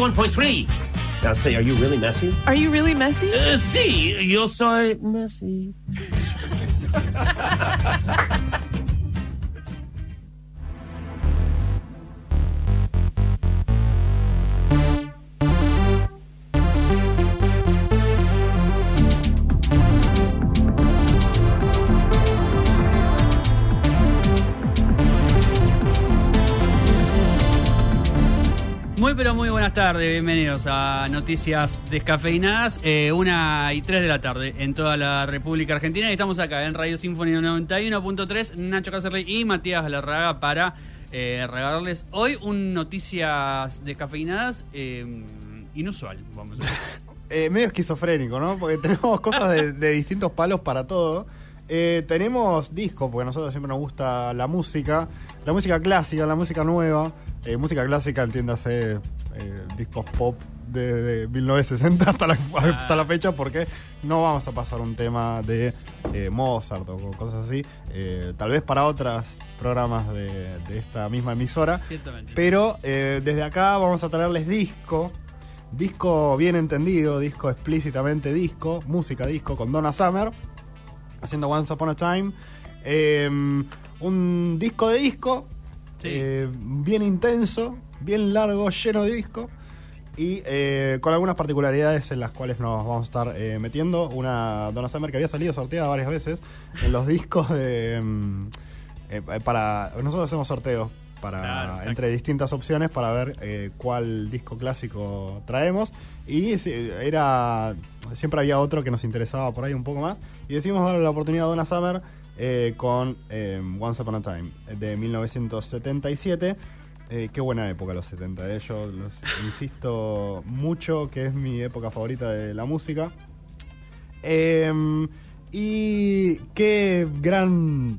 91.3. Now say, are you really messy? Are you really messy? Uh, sí, yo soy messy. Muy pero muy buenas tardes, bienvenidos a Noticias Descafeinadas, eh, una y tres de la tarde en toda la República Argentina y estamos acá en Radio Sinfonía 91.3, Nacho Cacerrey y Matías Galarraga para eh, regalarles hoy un Noticias Descafeinadas eh, inusual, vamos a eh, medio esquizofrénico, ¿no? Porque tenemos cosas de, de distintos palos para todo. Tenemos disco, porque a nosotros siempre nos gusta la música, la música clásica, la música nueva. Eh, música clásica, entiéndase, eh, discos pop de, de 1960 hasta la, hasta la fecha, porque no vamos a pasar un tema de eh, Mozart o cosas así. Eh, tal vez para otros programas de, de esta misma emisora. Ciertamente. Pero desde acá vamos a traerles disco. Disco bien entendido, disco explícitamente disco, música disco con Donna Summer, haciendo Once Upon a Time. Eh, un disco de disco, Sí. eh, bien intenso, bien largo, lleno de disco. Y eh, con algunas particularidades en las cuales nos vamos a estar eh, metiendo. Una Donna Summer que había salido sorteada varias veces en los discos de. mm, eh, para Nosotros hacemos sorteos para Claro, entre distintas opciones para ver eh, cuál disco clásico traemos. Y era. Siempre había otro que nos interesaba por ahí un poco más. Y decidimos darle la oportunidad a Donna Summer eh, con eh, Once Upon a Time de 1977. Eh, qué buena época los 70, eh. yo los insisto mucho que es mi época favorita de la música. Eh, y qué gran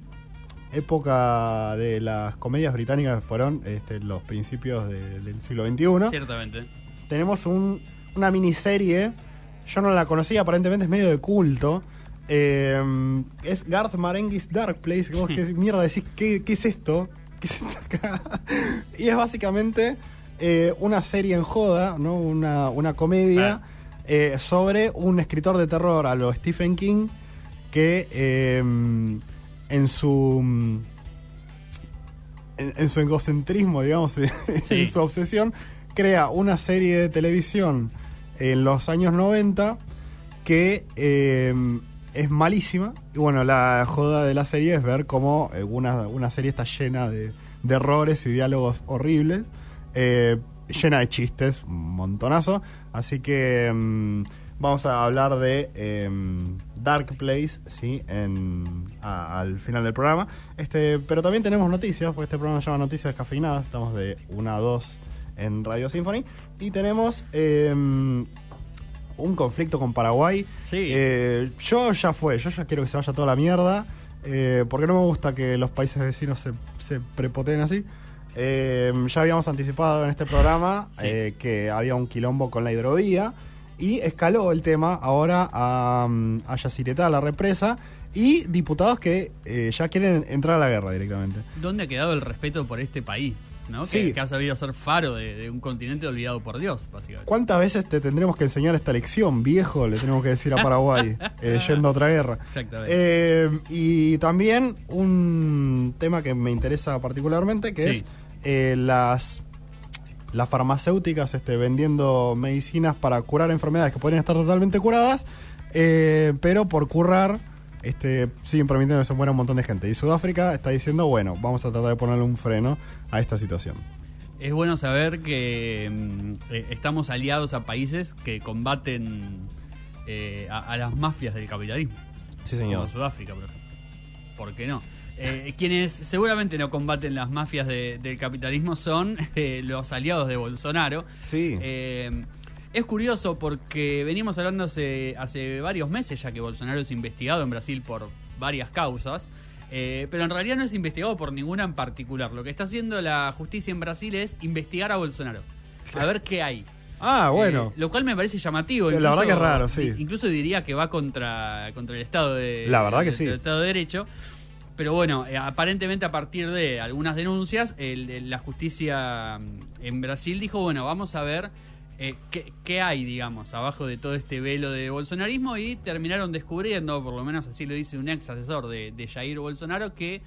época de las comedias británicas fueron este, los principios de- del siglo XXI. Ciertamente. Tenemos un- una miniserie, yo no la conocía, aparentemente es medio de culto. Eh, es Garth Marenghi's Dark Place. que vos, ¿Qué mierda decís? ¿Qué, qué es esto? ¿Qué es esto acá? y es básicamente eh, una serie en joda, ¿no? Una, una comedia eh, sobre un escritor de terror a lo Stephen King que en su en, en su egocentrismo, digamos, Sí. en su obsesión, crea una serie de televisión en los años 90 que eh, es malísima. Y bueno, la joda de la serie es ver cómo una, una serie está llena de, errores y diálogos horribles, eh, llena de chistes, un montonazo. Así que mm, vamos a hablar de eh, Dark Place, ¿sí? En, al final del programa. Este, pero también tenemos noticias, porque este programa se llama Noticias Descafeinadas. Estamos de 1 a 2 en Radio Symphony. Y tenemos eh, un conflicto con Paraguay. Sí. Eh, yo ya fue, yo ya quiero que se vaya toda la mierda. eh, porque no me gusta que los países vecinos se, se prepoteen así. Eh, ya habíamos anticipado en este programa Sí. eh, que había un quilombo con la hidrovía y escaló el tema ahora a, a Yacyretá, a la represa, y diputados que eh, ya quieren entrar a la guerra directamente. ¿Dónde ha quedado el respeto por este país? ¿No? Sí. Que, que ha sabido ser faro de, de un continente olvidado por Dios, básicamente. ¿Cuántas veces te tendremos que enseñar esta lección, viejo? Le tenemos que decir a Paraguay, eh, yendo a otra guerra. Exactamente. Eh, y también un tema que me interesa particularmente, que Sí. es eh, las, las farmacéuticas este, vendiendo medicinas para curar enfermedades que podrían estar totalmente curadas, eh, pero por currar este, siguen permitiendo que se muera un montón de gente. Y Sudáfrica está diciendo, bueno, vamos a tratar de ponerle un freno a esta situación. Es bueno saber que mm, eh, estamos aliados a países que combaten eh, a, a las mafias del capitalismo. Sí, Como Sudáfrica, por ejemplo. ¿Por qué no? Eh, quienes seguramente no combaten las mafias de- del capitalismo son eh, los aliados de Bolsonaro. Sí. Es curioso porque venimos hablando hace, hace varios meses ya que Bolsonaro es investigado en Brasil por varias causas, eh, pero en realidad no es investigado por ninguna en particular. Lo que está haciendo la justicia en Brasil es investigar a Bolsonaro, a ver qué hay. Ah, bueno. Eh, lo cual me parece llamativo. Sí, la verdad que es raro, sí. Incluso diría que va contra, contra el Estado de, La verdad que sí. del Estado de Derecho. Pero bueno, eh, aparentemente a partir de algunas denuncias, el- el- la justicia mm, en Brasil dijo, bueno, vamos a ver eh, ¿qué, qué hay, digamos, abajo de todo este velo de bolsonarismo y terminaron descubriendo, por lo menos así lo dice un ex asesor de, de Jair Bolsonaro, que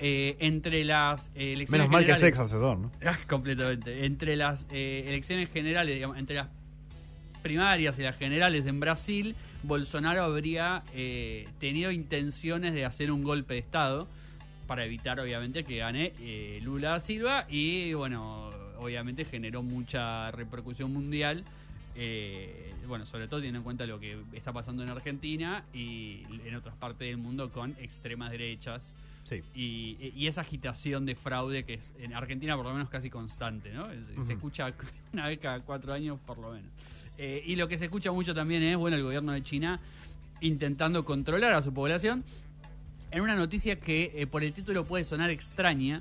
eh, entre las eh, elecciones Menos mal que es generales- ex asesor, ¿no? Ah, Completamente. Entre las eh, elecciones generales, digamos, entre las primarias y las generales en Brasil, Bolsonaro habría eh, tenido intenciones de hacer un golpe de Estado para evitar, obviamente, que gane eh, Lula da Silva y, bueno, obviamente generó mucha repercusión mundial. eh, bueno, sobre todo teniendo en cuenta lo que está pasando en Argentina y en otras partes del mundo con extremas derechas Sí. y, y esa agitación de fraude que es en Argentina por lo menos casi constante, ¿no? Es- Se escucha una vez cada cuatro años por lo menos. Eh, y lo que se escucha mucho también es, bueno, el gobierno de China intentando controlar a su población en una noticia que eh, por el título puede sonar extraña,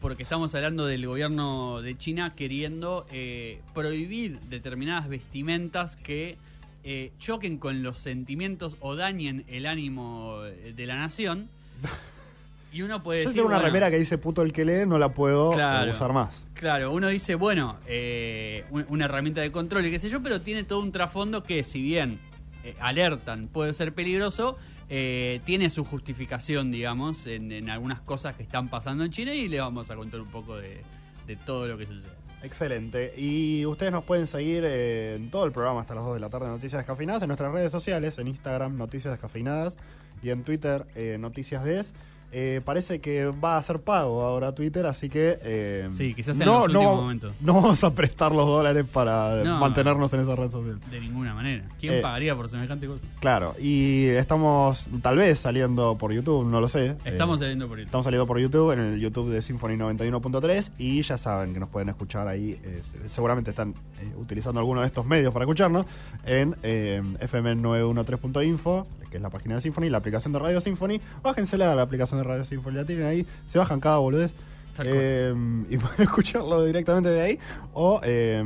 porque estamos hablando del gobierno de China queriendo eh, prohibir determinadas vestimentas que eh, choquen con los sentimientos o dañen el ánimo eh, de la nación. Y uno puede Yo decir. tengo una bueno, remera que dice puto el que lee, no la puedo Claro. usar más. Claro, uno dice, bueno, eh, un- una herramienta de control y qué sé yo, pero tiene todo un trasfondo que, si bien eh, alertan puede ser peligroso, eh, tiene su justificación, digamos, en, algunas cosas que están pasando en China y le vamos a contar un poco de, de todo lo que sucede. Excelente. Y ustedes nos pueden seguir eh, en todo el programa hasta las 2 de la tarde, Noticias Descafeinadas, en nuestras redes sociales, en Instagram, Noticias Descafeinadas, y en Twitter, eh, Noticias Des. Eh, parece que va a ser pago ahora Twitter, así que... eh, Sí, quizás en los últimos no, momentos. no vamos a prestar los dólares para eh, No. mantenernos en esa red social. De ninguna manera. ¿Quién Eh, pagaría por semejante cosa? Claro, y estamos tal vez saliendo por YouTube, no lo sé. Estamos saliendo por ahí. Estamos saliendo por YouTube, en el YouTube de Symphony 91.3 y ya saben que nos pueden escuchar ahí. se- seguramente están utilizando alguno de estos medios para escucharnos en eh, fm913.info, que es la página de Symphony, la aplicación de Radio Symphony. Bájensela a la aplicación de Radio Symphony, la tienen ahí, se bajan cada boludez eh, y pueden escucharlo directamente de ahí o, eh,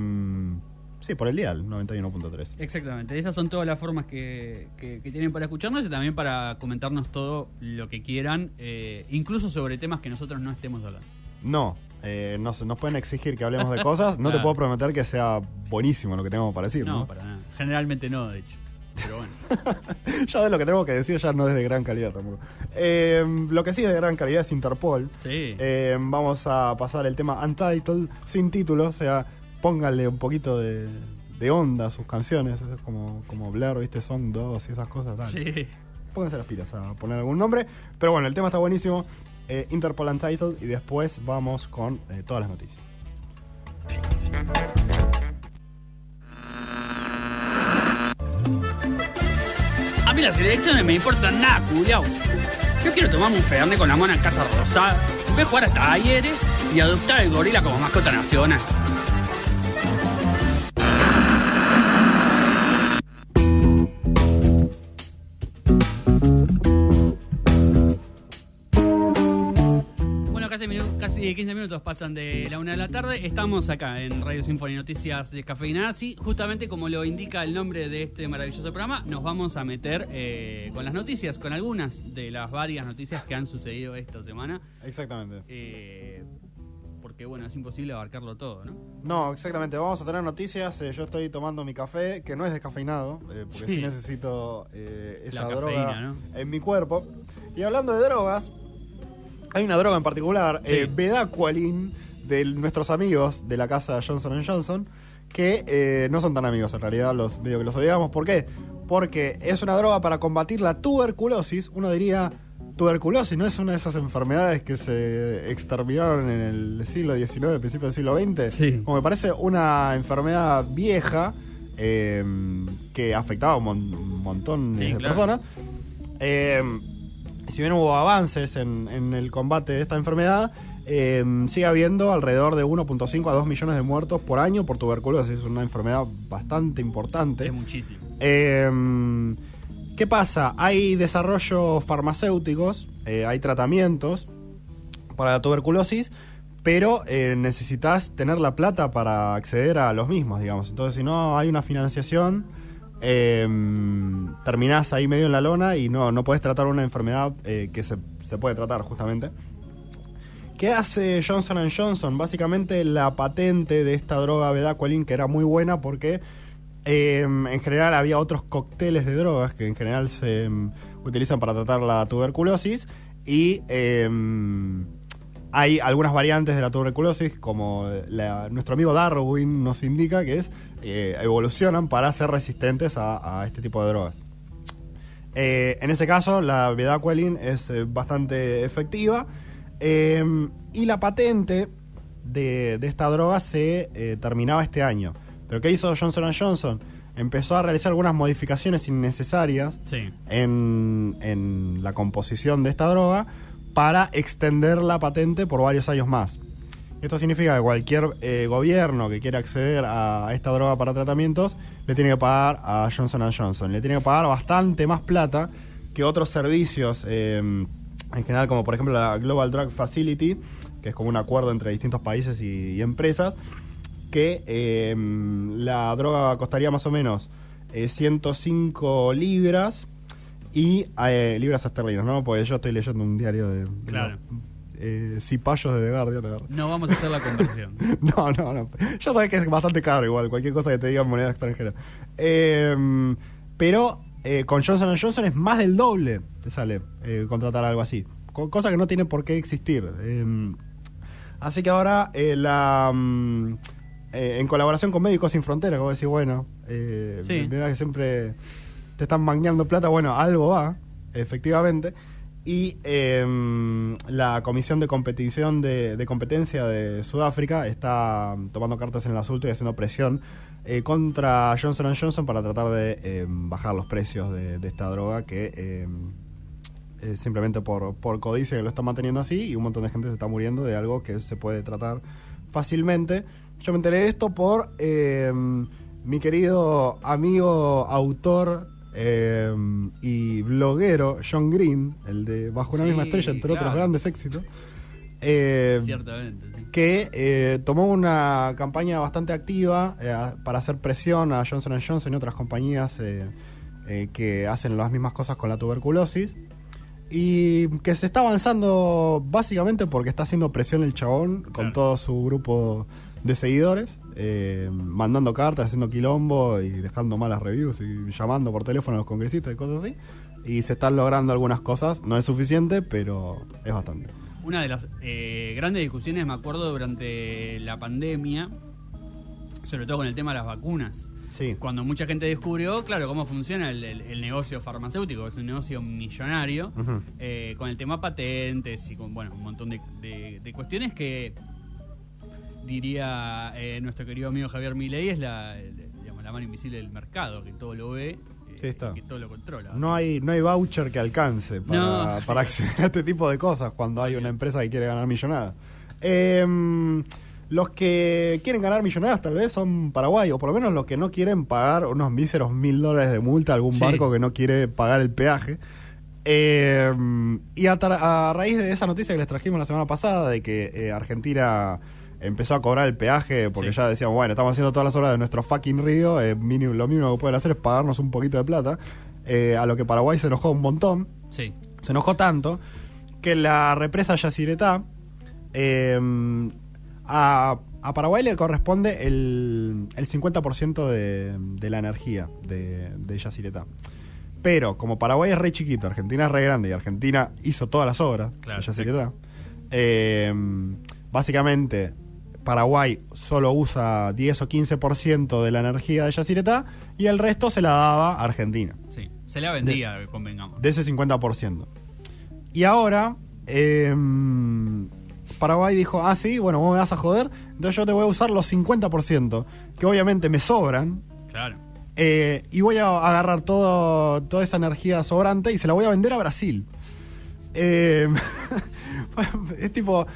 sí, por el dial 91.3. Exactamente, esas son todas las formas que, que- que tienen para escucharnos y también para comentarnos todo lo que quieran, eh, incluso sobre temas que nosotros no estemos hablando. No, eh, nos, nos pueden exigir que hablemos de cosas. No te puedo prometer que sea buenísimo lo que tengamos para decir. No, ¿no? para nada. Generalmente no, de hecho. Pero bueno. ya de lo que tenemos que decir ya no es de gran calidad tampoco. Eh, lo que sí es de gran calidad es Interpol. Sí. Eh, vamos a pasar el tema Untitled, sin título, o sea, pónganle un poquito de, de onda a sus canciones, es como, como Blair, ¿viste? Song 2 y esas cosas. Tal. sí. Pónganse las pilas a poner algún nombre. Pero bueno, el tema está buenísimo. Eh, Interpol Untitled y después vamos con todas las noticias. A las elecciones me importan nada, culiao. Yo quiero tomarme un fernet con la mona en Casa Rosada, ver jugar hasta talleres y adoptar el gorila como mascota nacional. Casi, minu- casi 15 minutos pasan de la una de la tarde. Estamos acá en Radio Sinfonía Noticias de Cafeína. Y justamente como lo indica el nombre de este maravilloso programa, nos vamos a meter eh, con las noticias, con algunas de las varias noticias que han sucedido esta semana. Exactamente. eh, porque, bueno, es imposible abarcarlo todo, ¿no? No, exactamente. Vamos a tener noticias. Eh, yo estoy tomando mi café, que no es descafeinado, eh, porque sí, Sí. necesito eh, esa La droga cafeína, ¿no? en mi cuerpo. Y hablando de drogas, hay una droga en particular, Sí. eh, Bedaqualin, de nuestros amigos de la casa Johnson Johnson, que eh, no son tan amigos en realidad, los medio que los odiamos. ¿Por qué? Porque es una droga para combatir la tuberculosis. Uno diría, tuberculosis no es una de esas enfermedades que se exterminaron en el siglo XIX, principio del siglo XX. Sí. Como me parece una enfermedad vieja eh, que afectaba a un, mon- un montón Sí, de claro. personas. Eh, si bien hubo avances en, en el combate de esta enfermedad, eh, sigue habiendo alrededor de 1.5 a 2 millones de muertos por año por tuberculosis. Es una enfermedad bastante importante. Es muchísimo. Eh, ¿Qué pasa? Hay desarrollos farmacéuticos, eh, hay tratamientos para la tuberculosis, pero eh, necesitas tener la plata para acceder a los mismos, digamos. Entonces, si no hay una financiación, eh, terminás ahí medio en la lona y no, no puedes tratar una enfermedad eh, que se, se puede tratar justamente. ¿Qué hace Johnson Johnson? Básicamente la patente de esta droga Bedaqualin, que era muy buena porque eh, en general había otros cócteles de drogas que en general se mm, utilizan para tratar la tuberculosis y hay algunas variantes de la tuberculosis, como nuestro amigo Darwin nos indica, que es eh, evolucionan para ser resistentes a, a este tipo de drogas. Eh, en ese caso, la Bedaqualin es eh, bastante efectiva. y la patente de, de esta droga se terminaba este año. ¿Pero qué hizo Johnson Johnson? Empezó a realizar algunas modificaciones innecesarias Sí. en, en la composición de esta droga para extender la patente por varios años más. Esto significa que cualquier eh, gobierno que quiera acceder a esta droga para tratamientos le tiene que pagar a Johnson Johnson. Le tiene que pagar bastante más plata que otros servicios, eh, en general como por ejemplo la Global Drug Facility, que es como un acuerdo entre distintos países y, empresas, que eh, la droga costaría más o menos eh, 105 libras y eh, libras esterlinas, ¿no? Porque yo estoy leyendo un diario de, de Claro. los, eh, cipayos de The Guardian. No vamos a hacer la conversión. No, no, no. Yo sabés que es bastante caro igual, cualquier cosa que te diga en moneda extranjera. Eh, pero eh, con Johnson Johnson es más del doble, te sale eh, contratar algo así. Co- cosa que no tiene por qué existir. Eh, así que ahora eh, la... mm, eh, en colaboración con Médicos Sin Fronteras, como decís, bueno, eh, Sí. mira que siempre te están mangueando plata, bueno, algo va, efectivamente. Y eh, la Comisión de Competición de, de Competencia de Sudáfrica está tomando cartas en el asunto y haciendo presión eh, contra Johnson Johnson para tratar de eh, bajar los precios de, esta droga que simplemente por, por codicia que lo está manteniendo así y un montón de gente se está muriendo de algo que se puede tratar fácilmente. Yo me enteré de esto por mi querido amigo, autor eh, y bloguero John Green, el de Bajo una Sí, misma estrella, entre otros grandes éxitos. Eh, Ciertamente, sí. que eh, tomó una campaña bastante activa para hacer presión a Johnson Johnson y otras compañías que hacen las mismas cosas con la tuberculosis. Y que se está avanzando básicamente porque está haciendo presión el chabón con todo su grupo de seguidores, eh, mandando cartas, haciendo quilombo y dejando malas reviews y llamando por teléfono a los congresistas y cosas así. Y se están logrando algunas cosas, no es suficiente, pero es bastante. Una de las eh, grandes discusiones, me acuerdo, durante la pandemia, sobre todo con el tema de las vacunas. Sí. Cuando mucha gente descubrió, claro, cómo funciona el, el- el negocio farmacéutico, es un negocio millonario, eh, con el tema patentes y con, bueno, un montón de, de- de cuestiones que diría eh, nuestro querido amigo Javier Milei es la, digamos, la mano invisible del mercado, que todo lo ve, eh, Sí, está. que todo lo controla. No hay, no hay voucher que alcance para, No. para acceder a este tipo de cosas cuando hay una empresa que quiere ganar millonadas. Em, los que quieren ganar millonadas tal vez son Paraguay, o por lo menos los que no quieren pagar unos míseros mil dólares de multa a algún Sí. barco que no quiere pagar el peaje. Em, y a raíz de esa noticia que les trajimos la semana pasada, de que eh, Argentina empezó a cobrar el peaje, porque Sí. ya decíamos, bueno, estamos haciendo todas las horas de nuestro fucking río, eh, mínimo- lo mínimo que pueden hacer es pagarnos un poquito de plata, eh, a lo que Paraguay se enojó un montón, Sí, se enojó tanto, que la represa Yacyretá, eh, a, a Paraguay le corresponde el, el 50% de, de la energía de, de Yacyretá. Pero como Paraguay es re chiquito, Argentina es re grande y Argentina hizo todas las obras Claro, de Yacyretá, eh, básicamente Paraguay solo usa 10 o 15% de la energía de Yacyretá y el resto se la daba a Argentina sí. Se la vendía, convengamos. de ese 50%. Y ahora, eh, Paraguay dijo, ah, sí, bueno, vos me vas a joder, entonces yo te voy a usar los 50%, que obviamente me sobran, Claro. eh, y voy a agarrar todo, toda esa energía sobrante y se la voy a vender a Brasil. Eh, es tipo...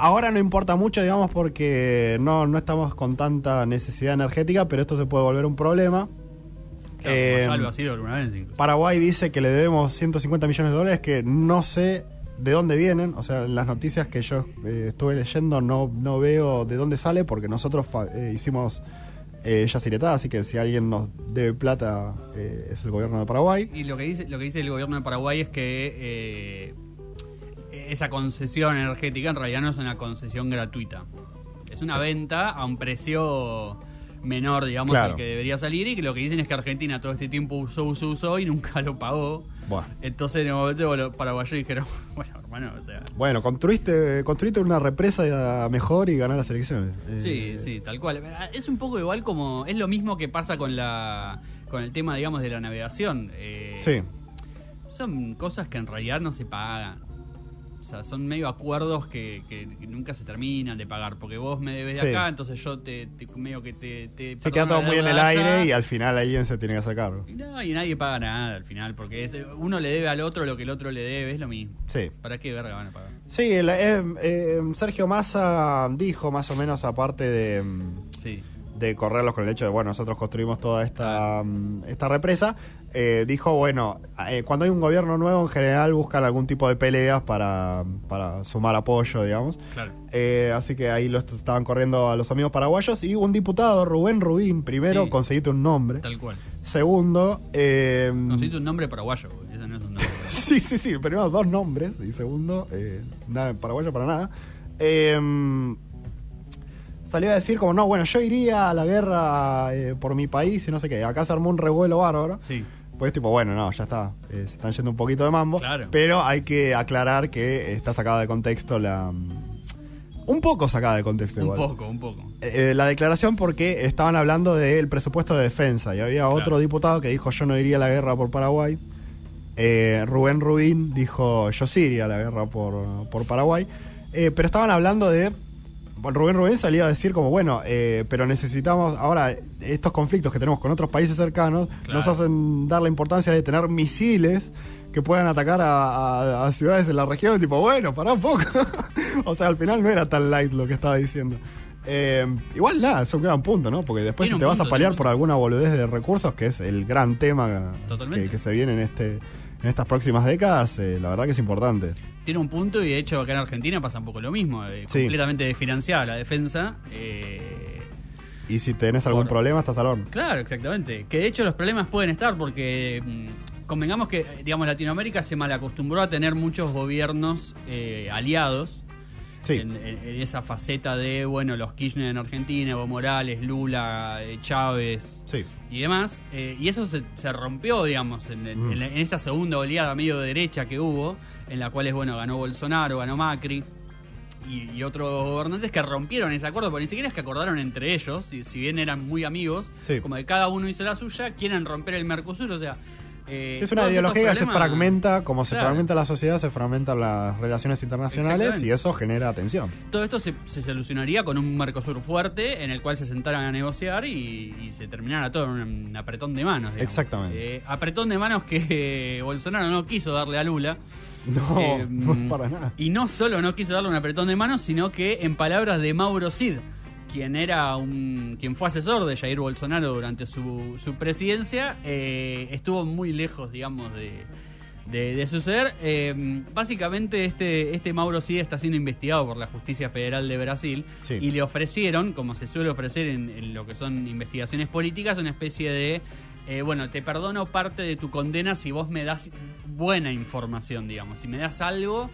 Ahora no importa mucho, digamos, porque no, no estamos con tanta necesidad energética, pero esto se puede volver un problema. Claro, Eh, ya lo ha sido alguna vez incluso. Paraguay dice que le debemos 150 millones de dólares que no sé de dónde vienen. O sea, en las noticias que yo eh, estuve leyendo no, no veo de dónde sale porque nosotros eh, hicimos eh, Yacyretá, así que si alguien nos debe plata eh, es el gobierno de Paraguay. Y lo que dice lo que dice el gobierno de Paraguay es que esa concesión energética en realidad no es una concesión gratuita. Es una venta a un precio menor, digamos, Claro. al que debería salir y que lo que dicen es que Argentina todo este tiempo usó, usó, usó y nunca lo pagó. Bueno. Entonces en el momento los paraguayos dijeron, bueno, hermano, o sea... Bueno, construiste, construiste una represa mejor y ganar las elecciones. Eh, Sí, sí, tal cual. Es un poco igual como. Es lo mismo que pasa con la. con el tema, digamos, de la navegación. Eh, Sí. Son cosas que en realidad no se pagan. Sea, son medio acuerdos que, que nunca se terminan de pagar. Porque vos me debes de Sí. acá, entonces yo te, te- medio que te. te Se queda todo muy en el allá. aire y al final alguien se tiene que. Y No, y nadie paga nada al final. Porque es, uno le debe al otro lo que el otro le debe, es lo mismo. Sí. ¿Para qué verga van a pagar? Sí, el- eh, eh, Sergio Massa dijo más o menos aparte de, Sí. de correrlos con el hecho de, bueno, nosotros construimos toda esta, mm, esta represa, eh, dijo, bueno, eh, cuando hay un gobierno nuevo en general buscan algún tipo de peleas para, para sumar apoyo, digamos. Claro. Eh, así que ahí lo est- estaban corriendo a los amigos paraguayos y un diputado, Rubén Rubín, primero, Sí. conseguiste un nombre. Tal cual. Segundo, eh, Conseguiste un nombre paraguayo, ese no es un nombre. Sí, sí, sí. Primero dos nombres y segundo, eh, nada paraguayo para nada. Eh, salió a decir como, no, bueno, yo iría a la guerra eh, por mi país y no sé qué. Acá se armó un revuelo bárbaro. Sí. Pues tipo, bueno, no, ya está. eh, se están yendo un poquito de mambo. Claro. Pero hay que aclarar que está sacada de contexto la... Un poco sacada de contexto Un igual. poco, un poco. Eh, la declaración porque estaban hablando del presupuesto de defensa y había otro diputado que dijo yo no iría a la guerra por Paraguay. Eh, Rubén Rubín dijo yo sí iría a la guerra por, por Paraguay. Eh, pero estaban hablando de... Rubén Rubén salía a decir como, bueno, eh, pero necesitamos ahora estos conflictos que tenemos con otros países cercanos Claro. nos hacen dar la importancia de tener misiles que puedan atacar a, a- a ciudades de la región. Tipo, bueno, pará un poco. o sea, al final no era tan light lo que estaba diciendo. Eh, igual nada, es un gran punto, ¿no? Porque después si te vas a paliar por alguna boludez de recursos, que es el gran tema que se viene en este en estas próximas décadas, eh, la verdad que es importante. Tiene un punto y de hecho acá en Argentina pasa un poco lo mismo. eh, Sí. Completamente desfinanciada la defensa. eh, Y si tenés algún Por- problema, estás al horno. claro, exactamente. Que de hecho los problemas pueden estar porque mm, convengamos que, digamos, Latinoamérica se malacostumbró a tener muchos gobiernos eh, aliados. Sí. En, en- en esa faceta de, bueno, los Kirchner en Argentina, Evo Morales, Lula, Chávez, Sí. y demás. eh, y eso se, se rompió, digamos, en, Mm. en esta segunda oleada medio derecha que hubo, en la cual, bueno, ganó Bolsonaro, ganó Macri y, y otros gobernantes que rompieron ese acuerdo, porque ni siquiera es que acordaron entre ellos, y si bien eran muy amigos, Sí. como que cada uno hizo la suya, quieren romper el Mercosur, o sea... eh, Es una ideología que se fragmenta, como se fragmenta la sociedad, se fragmentan las relaciones internacionales y eso genera tensión. Todo esto se, se solucionaría con un Mercosur fuerte en el cual se sentaran a negociar y, y se terminara todo en un, un apretón de manos. digamos. Exactamente. Eh, apretón de manos que eh, Bolsonaro no quiso darle a Lula. No, Eh, no para nada. Y no solo no quiso darle un apretón de manos, sino que en palabras de Mauro Cid, quien era un quien fue asesor de Jair Bolsonaro durante su, su presidencia, eh, estuvo muy lejos, digamos, de, de- de suceder. Eh, básicamente este, este Mauro Cid está siendo investigado por la Justicia Federal de Brasil Sí. y le ofrecieron, como se suele ofrecer en, en lo que son investigaciones políticas, una especie de... eh, bueno, te perdono parte de tu condena si vos me das buena información, digamos. Si me das algo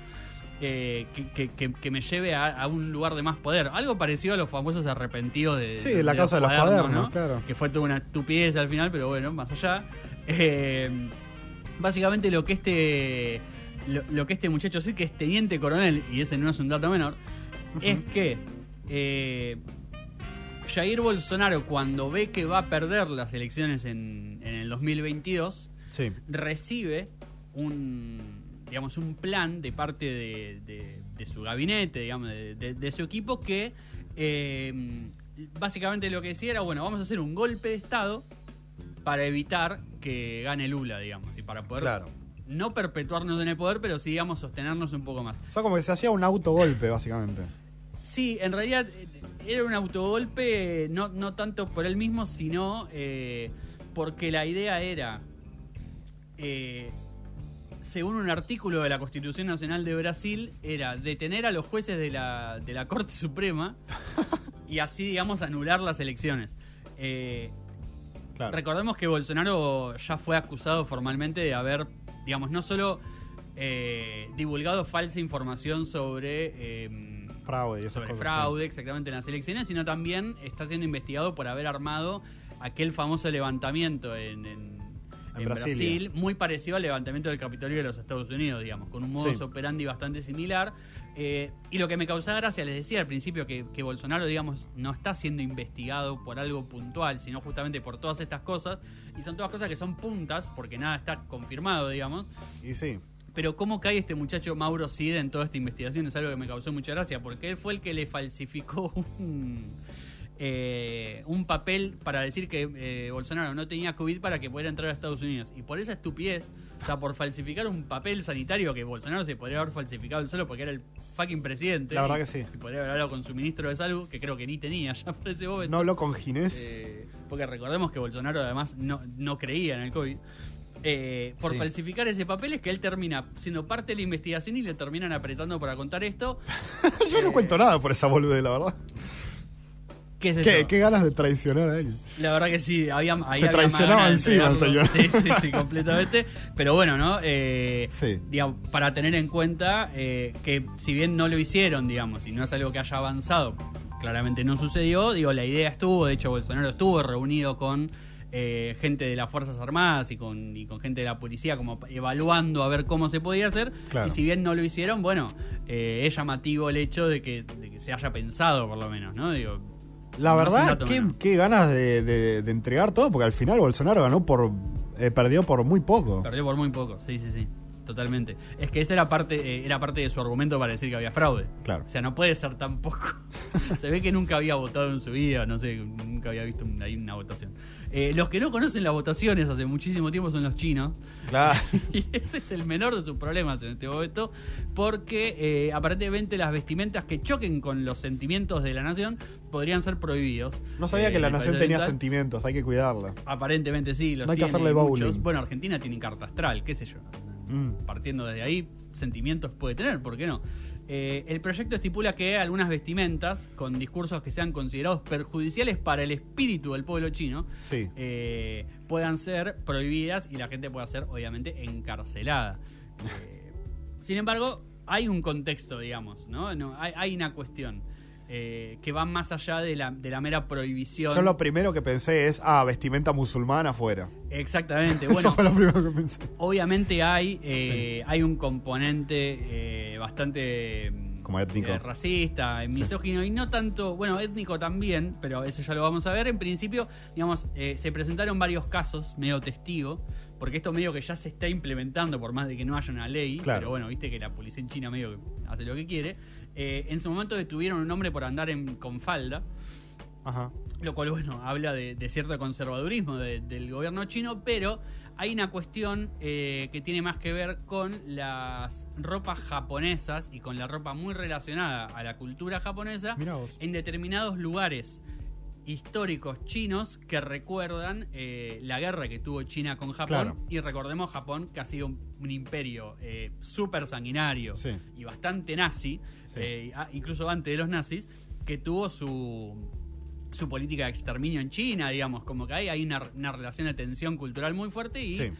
eh, que, que- me lleve a, a un lugar de más poder. Algo parecido a los famosos arrepentidos de, Sí, la causa de los cuadernos, claro. Que fue toda una estupidez al final, pero bueno, más allá. Eh, básicamente lo que este lo, lo que este muchacho sí que es teniente coronel, y ese no es un dato menor, es que eh, Jair Bolsonaro cuando ve que va a perder las elecciones en, en el 2022, Sí. recibe un digamos un plan de parte de, de- de su gabinete digamos de, su equipo que eh, básicamente lo que decía era bueno vamos a hacer un golpe de estado para evitar que gane Lula digamos y para poder Claro. no perpetuarnos en el poder pero sí digamos sostenernos un poco más O sea, como que se hacía un autogolpe, básicamente. Sí, en realidad era un autogolpe, no, no tanto por él mismo, sino eh, porque la idea era, eh, según un artículo de la Constitución Nacional de Brasil, era detener a los jueces de la, de la Corte Suprema y así, digamos, anular las elecciones. Eh, Claro. Recordemos que Bolsonaro ya fue acusado formalmente de haber, digamos, no solo eh, divulgado falsa información sobre... Fraude y esas sobre cosas, fraude exactamente en las elecciones, sino también está siendo investigado por haber armado aquel famoso levantamiento en, en- En en Brasilia. Brasil, muy parecido al levantamiento del Capitolio de los Estados Unidos, digamos, con un modus Sí. operandi bastante similar. Eh, y lo que me causaba gracia, les decía al principio que, que Bolsonaro, digamos, no está siendo investigado por algo puntual, sino justamente por todas estas cosas. Y son todas cosas que son puntas, porque nada está confirmado, digamos. Y sí. Pero cómo cae este muchacho Mauro Cid en toda esta investigación es algo que me causó mucha gracia, porque él fue el que le falsificó un, eh, un papel para decir que eh, Bolsonaro no tenía COVID para que pudiera entrar a Estados Unidos. Y por esa estupidez, o sea, por falsificar un papel sanitario que Bolsonaro se podría haber falsificado él solo porque era el fucking presidente. La verdad y- que sí. Y podría haber hablado con su ministro de salud, que creo que ni tenía ya por ese momento. No habló con Ginés. Eh, porque recordemos que Bolsonaro además no, no creía en el COVID. Eh, por Sí. falsificar ese papel es que él termina siendo parte de la investigación y le terminan apretando para contar esto. Yo no cuento nada por esa bolude, la verdad. ¿Qué ganas de traicionar a él. La verdad que sí, había, ahí Se traicionaba encima, señor. Sí, sí, sí, completamente. Pero bueno, ¿no? Eh, Sí. digamos, para tener en cuenta eh, que si bien no lo hicieron, digamos, y no es algo que haya avanzado, claramente no sucedió, digo, la idea estuvo, de hecho Bolsonaro estuvo reunido con eh, gente de las Fuerzas Armadas y con, y con gente de la policía como evaluando a ver cómo se podía hacer, Claro. y si bien no lo hicieron, bueno, eh, es llamativo el hecho de que, de que se haya pensado por lo menos, ¿no? Digo, La no verdad, qué, ganas de, de- de entregar todo, porque al final Bolsonaro ganó por. eh, perdió por muy poco. Perdió por muy poco, sí, sí, sí. Totalmente. Es que esa era parte, eh, era parte de su argumento para decir que había fraude. Claro. O sea, no puede ser tan poco. Se ve que nunca había votado en su vida, no sé, nunca había visto un- ahí una votación. Eh, los que no conocen las votaciones hace muchísimo tiempo son los chinos. Claro. Y ese es el menor de sus problemas en este momento, porque eh, aparentemente las vestimentas que choquen con los sentimientos de la nación podrían ser prohibidos. No sabía que la nación tenía oriental. sentimientos, hay que cuidarla. Aparentemente sí, los No hay que hacerle muchos. bowling. Bueno, Argentina tiene carta astral, qué sé yo. Mm. Partiendo desde ahí, sentimientos puede tener, ¿por qué no? Eh, el proyecto estipula que algunas vestimentas con discursos que sean considerados perjudiciales para el espíritu del pueblo chino Sí. eh, puedan ser prohibidas y la gente pueda ser obviamente encarcelada. Eh, sin embargo, hay un contexto, digamos, ¿no? no hay, hay una cuestión eh, que va más allá de la, de la mera prohibición. Yo lo primero que pensé es, ah, vestimenta musulmana afuera. Exactamente, Eso bueno. fue lo primero que pensé. Obviamente hay, eh, hay un componente eh, bastante mm, Como étnico. racista, misógino y no tanto, bueno, étnico también, pero eso ya lo vamos a ver. En principio, digamos, se presentaron varios casos medio testigo, porque esto medio que ya se está implementando por más de que no haya una ley, Claro. pero bueno, viste que la policía en China medio que hace lo que quiere. Eh, en su momento detuvieron a un hombre por andar en, con falda. Ajá. Lo cual, bueno, habla de, de cierto conservadurismo de- del gobierno chino, pero hay una cuestión eh, que tiene más que ver con las ropas japonesas y con la ropa muy relacionada a la cultura japonesa en determinados lugares históricos chinos que recuerdan eh, la guerra que tuvo China con Japón. Claro. Y recordemos Japón que ha sido un, un imperio eh, súper sanguinario Sí. y bastante nazi, Sí. eh, ah, incluso antes de los nazis, que tuvo su, su política de exterminio en China, digamos, como que hay, hay una, una relación de tensión cultural muy fuerte y Sí.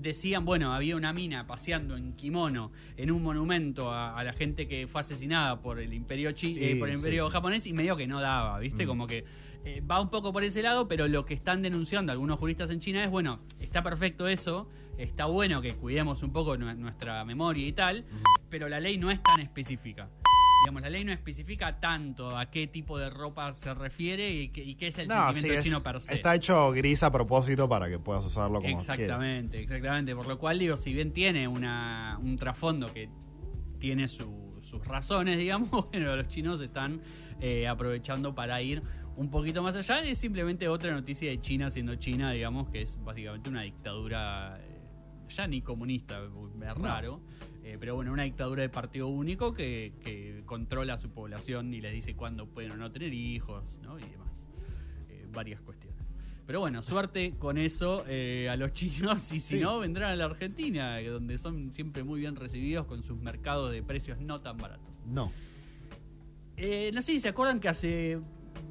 decían, bueno, había una mina paseando en kimono en un monumento a, a la gente que fue asesinada por el imperio chi eh, por el imperio sí. japonés y medio que no daba, ¿viste? Mm. Como que eh, va un poco por ese lado, pero lo que están denunciando algunos juristas en China es, bueno, está perfecto eso, está bueno que cuidemos un poco nu- nuestra memoria y tal, pero la ley no es tan específica. Digamos, la ley no especifica tanto a qué tipo de ropa se refiere y qué, y qué es el No, sentimiento sí, es- chino per se. está hecho gris a propósito para que puedas usarlo como quieras. Exactamente, exactamente. Por lo cual, digo, si bien tiene una, un trasfondo que tiene su- sus razones, digamos, bueno, los chinos están eh, aprovechando para ir un poquito más allá. Es simplemente otra noticia de China siendo China, digamos, que es básicamente una dictadura, eh, ya ni comunista, es raro, eh, pero bueno, una dictadura de partido único que, que controla a su población y les dice cuándo pueden o no tener hijos, ¿no? Y demás. Eh, varias cuestiones. Pero bueno, suerte con eso eh, a los chinos y si Sí. no, vendrán a la Argentina, donde son siempre muy bien recibidos con sus mercados de precios no tan baratos. No. No sé si se acuerdan que hace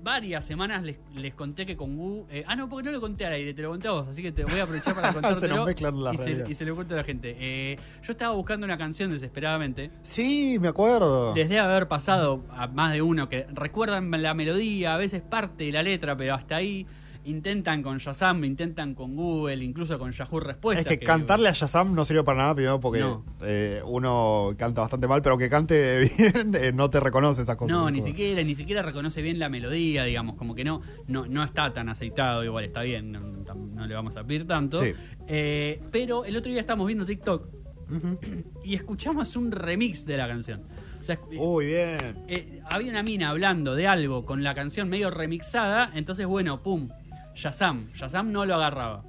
varias semanas les, les conté que con Wu. eh, ah, no, porque no lo conté al aire, te lo conté a vos, así que te voy a aprovechar para contártelo. nos las y, se, y se lo cuento a la gente. Eh, yo estaba buscando una canción desesperadamente. Sí, me acuerdo. Desde haber pasado a más de uno que recuerdan la melodía, a veces parte de la letra, pero hasta ahí intentan con Shazam, intentan con Google, incluso con Yahoo Respuestas. Es que, cantarle a Shazam no sirve para nada, primero porque No. eh, uno canta bastante mal, pero que cante bien eh, no te reconoce esas cosas. No, ni siquiera, ni siquiera reconoce bien la melodía, digamos, como que no, no, no está tan aceitado, igual está bien, no, no- no le vamos a pedir tanto. Sí. Eh, pero el otro día estábamos viendo TikTok y escuchamos un remix de la canción. O sea, Uy, bien. eh, había una mina hablando de algo con la canción medio remixada, entonces bueno, pum, Shazam, Shazam no lo agarraba.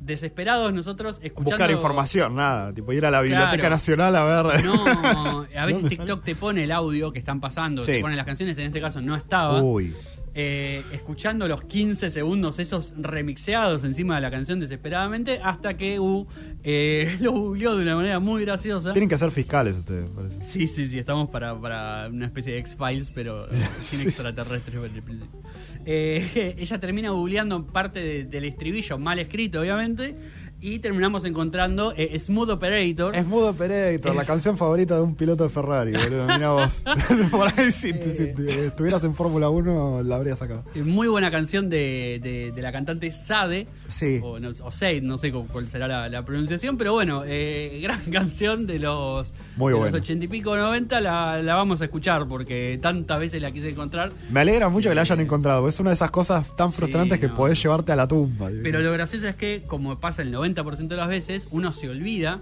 Desesperados nosotros escuchando... Buscar información, nada. Tipo ir a la Biblioteca Claro. Nacional a ver. No, a veces ¿Dónde TikTok te pone el audio que están pasando, Sí. te pone las canciones, en este caso no estaba. Uy. eh, escuchando los 15 segundos esos remixeados encima de la canción desesperadamente hasta que U eh, lo googleó de una manera muy graciosa. Tienen que ser fiscales ustedes, parece. Sí, sí, sí, estamos para, para una especie de X-Files, pero sin extraterrestres en el principio. Eh, ella termina googleando parte de- del estribillo mal escrito, obviamente, y terminamos encontrando eh, Smooth Operator. Mudo Operator, la canción favorita de un piloto de Ferrari, boludo. Mira vos. Por ahí, si, si estuvieras en Fórmula 1, la habría sacado. Eh, Muy buena canción de, de- de la cantante Sade. Sí. O, no, o no sé cu- cuál será la, la pronunciación, pero bueno, eh, gran canción de los, Muy de buena. los 80 y pico, 90, la, la vamos a escuchar porque tantas veces la quise encontrar. Me alegra mucho que la hayan encontrado, es una de esas cosas tan Sí, frustrantes que podés llevarte a la tumba. Pero lo gracioso es que, como pasa el 90% de las veces, uno se olvida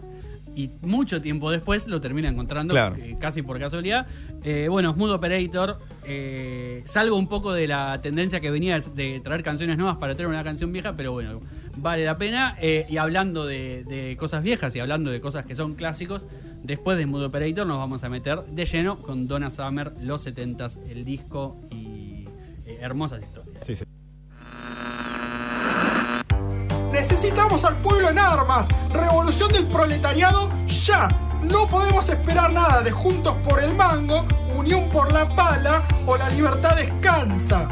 y mucho tiempo después lo termina encontrando, Claro. eh, casi por casualidad. Eh, bueno, Smooth Operator, eh, salgo un poco de la tendencia que venía de traer canciones nuevas para traer una canción vieja, pero bueno, vale la pena. Eh, y hablando de, de cosas viejas y hablando de cosas que son clásicos, después de Smooth Operator nos vamos a meter de lleno con Donna Summer, los 70s, el disco y hermosas historias. Sí, sí. Necesitamos al pueblo en armas. Revolución del proletariado ya. No podemos esperar nada de Juntos por el Mango, Unión por la Pala o La Libertad Descansa.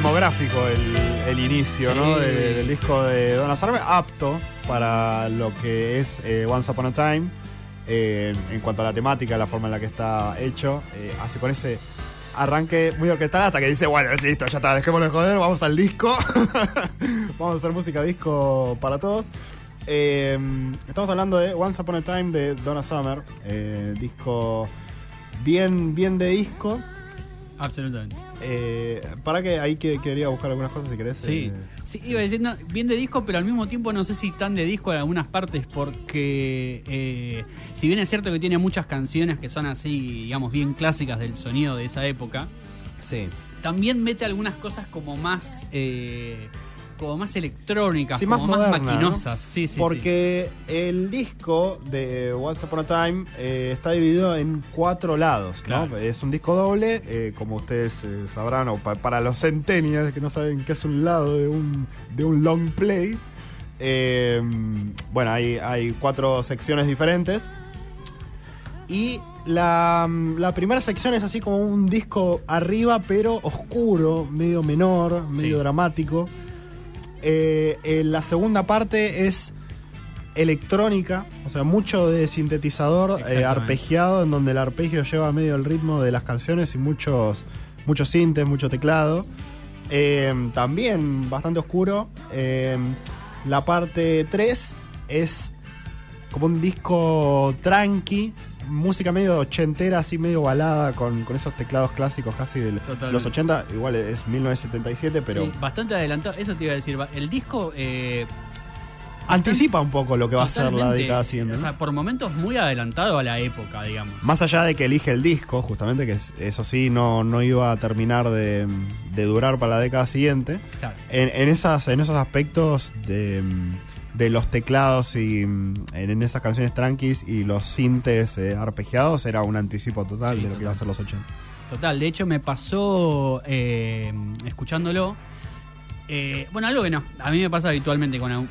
Filmográfico el, el inicio, ¿no? De- del disco de Donna Summer, apto para lo que es eh, Once Upon a Time. eh, en cuanto a la temática, la forma en la que está hecho, eh, hace con ese arranque muy orquestal hasta que dice, bueno, listo, ya está, dejémoslo de joder, vamos al disco. vamos a hacer música disco para todos. Eh, estamos hablando de Once Upon a Time de Donna Summer, disco bien, bien de disco. Absolutamente. Eh, para que ahí que quería buscar algunas cosas si querés. Sí, eh. sí, iba a decir, no, bien de disco, pero al mismo tiempo no sé si tan de disco en algunas partes, porque eh, si bien es cierto que tiene muchas canciones que son así, digamos, bien clásicas del sonido de esa época, sí. también mete algunas cosas como más, eh, como más electrónicas, Sí, como más más, moderna, maquinosas. Sí, sí, sí. Porque el disco de Once Upon a Time eh, está dividido en cuatro lados. ¿no? Es un disco doble, eh, como ustedes eh, sabrán, o pa- para los centennials que no saben qué es un lado de un, de un long play. bueno, hay, hay cuatro secciones diferentes. Y la, la primera sección es así como un disco arriba, pero oscuro, medio menor, medio Sí. dramático. Eh, eh, la segunda parte es electrónica, o sea, mucho de sintetizador eh, arpegiado, en donde el arpegio lleva medio el ritmo de las canciones y muchos, muchos sintes, mucho teclado. Eh, también bastante oscuro. La parte 3 es como un disco tranqui, música medio ochentera, así medio balada, con, con esos teclados clásicos casi de los 80, igual es 1977, pero Sí, bastante adelantado, eso te iba a decir. El disco. eh, anticipa un poco lo que va a ser la década siguiente. O sea, por momentos muy adelantado a la época, digamos. Más allá de que elige el disco, justamente, que es- eso sí no, no iba a terminar de, de durar para la década siguiente, Claro. en, en esas, en esos aspectos de, de los teclados y mm, en, esas canciones tranquis y los sintes eh, arpegiados era un anticipo total Sí, de lo que iba a ser los 80. Total, de hecho me pasó eh, escuchándolo. eh, bueno, algo que no, a mí me pasa habitualmente con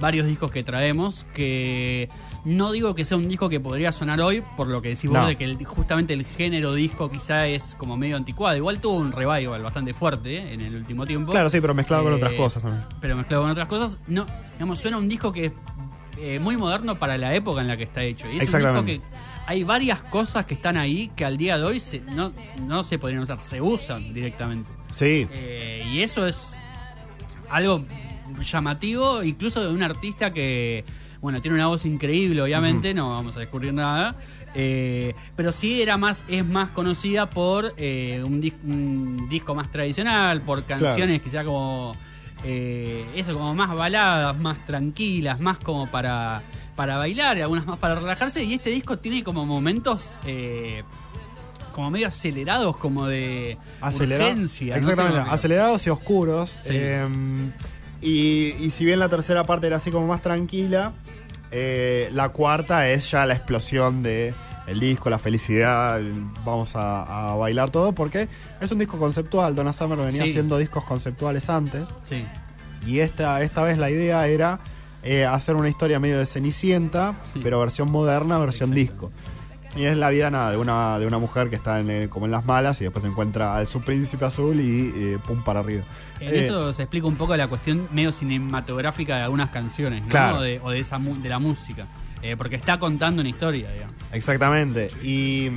varios discos que traemos, que no digo que sea un disco que podría sonar hoy, por lo que decís No. vos, de que el- justamente el género disco quizá es como medio anticuado. Igual tuvo un revival bastante fuerte eh, en el último tiempo. Claro, sí, pero mezclado con Eh, otras cosas también. Pero mezclado con otras cosas, no, digamos, suena un disco que es eh, muy moderno para la época en la que está hecho. Y es un disco Exactamente. que hay varias cosas que están ahí que al día de hoy se- no, no se podrían usar, se usan directamente. Sí, Eh, y eso es algo llamativo, incluso de un artista que, bueno, tiene una voz increíble, obviamente, no vamos a descubrir nada. eh, pero sí era más, es más conocida por eh, un, dis- un disco más tradicional, por canciones quizá como eh, eso, como más baladas, más tranquilas, más como para, para bailar, y algunas más para relajarse. Y este disco tiene como momentos eh, como medio acelerados, como de Acelera- urgencia. no sé Exactamente, acelerados y oscuros. Sí. Eh, y, y si bien la tercera parte era así como más tranquila, eh, la cuarta es ya la explosión de el disco, la felicidad, el- vamos a, a bailar todo, porque es un disco conceptual. Donna Summer venía Sí. haciendo discos conceptuales antes. Sí, Y esta, esta vez la idea era eh, hacer una historia medio de Cenicienta, Sí. pero versión moderna, versión Exacto. disco. Y es la vida nada de una, de una mujer que está en, eh, como en las malas y después encuentra al su príncipe azul y eh, pum para arriba. En Eh, eso se explica un poco la cuestión medio cinematográfica de algunas canciones, ¿no? Claro. O, de, o de esa de la música. Eh, porque está contando una historia, digamos. Exactamente. Y,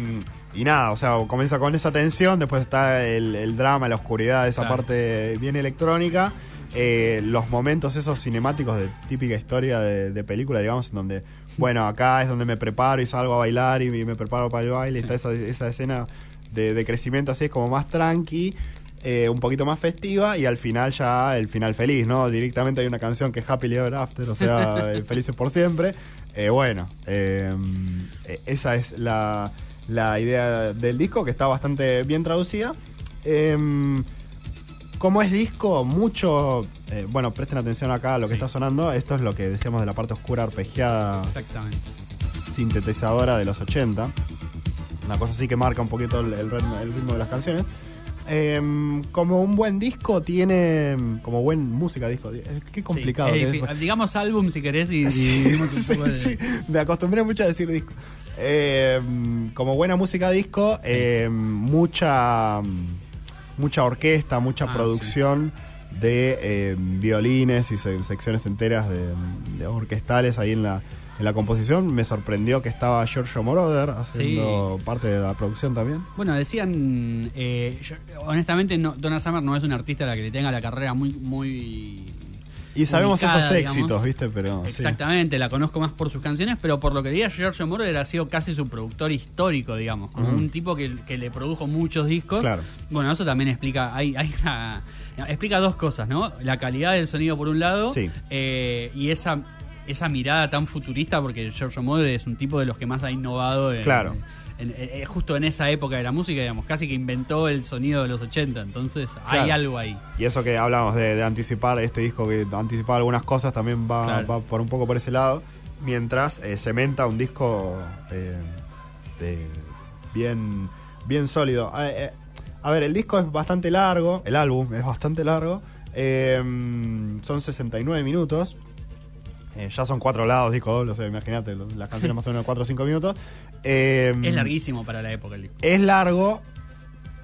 y nada, o sea, comienza con esa tensión, después está el, el drama, la oscuridad, esa Claro. parte bien electrónica. eh, los momentos esos cinemáticos de típica historia de, de película, digamos, en donde, bueno, acá es donde me preparo y salgo a bailar y, me preparo para el baile. Sí. Está esa, esa escena de, de crecimiento así, es como más tranqui. eh, un poquito más festiva y al final ya el final feliz, ¿no? Directamente hay una canción que es Happily Ever After, o sea, eh, felices por siempre. Eh, bueno, eh, esa es la, la idea del disco que está bastante bien traducida. Eh, como es disco, mucho. eh, bueno, presten atención acá a lo que Sí. está sonando. Esto es lo que decíamos de la parte oscura arpegiada Exactamente. sintetizadora de los 80. Una cosa así que marca un poquito el, el ritmo, el ritmo de las canciones. Eh, como un buen disco tiene. Como buen música disco. Qué complicado. Sí, es que es. difí- digamos álbum si querés y, y dimos un Sí, poco de... sí, me acostumbré mucho a decir disco. Eh, como buena música disco, eh, mucha mucha orquesta, mucha Ah, producción de eh, violines y se- secciones enteras de, de orquestales ahí en la, en la composición. Me sorprendió que estaba Giorgio Moroder haciendo parte de la producción también. Bueno, decían, eh, yo- honestamente, no, Donna Summer no es un artista a la que le tenga la carrera muy, muy Y sabemos ubicada, esos digamos. éxitos, ¿viste? Pero sí. Exactamente, la conozco más por sus canciones, pero por lo que diga Giorgio Moroder ha sido casi su productor histórico, digamos, como un tipo que, que le produjo muchos discos. Claro. Bueno, eso también explica, hay, hay una- explica dos cosas, ¿no? La calidad del sonido por un lado Sí. eh, y esa, esa mirada tan futurista, porque Giorgio Moroder es un tipo de los que más ha innovado en- Claro. en- en- eh, justo en esa época de la música, digamos, casi que inventó el sonido de los 80, entonces hay algo ahí. Y eso que hablamos de, de anticipar este disco, que anticipaba algunas cosas, también va, Claro. va por un poco por ese lado. Mientras eh, cementa un disco eh, de- bien, bien sólido. A, eh, a ver, el disco es bastante largo, el álbum es bastante largo. eh, son 69 minutos. Eh, ya son cuatro lados, disco doble, o sea, imagínate, las canciones más o menos 4 o 5 minutos. Eh, Es larguísimo para la época el disco. es largo.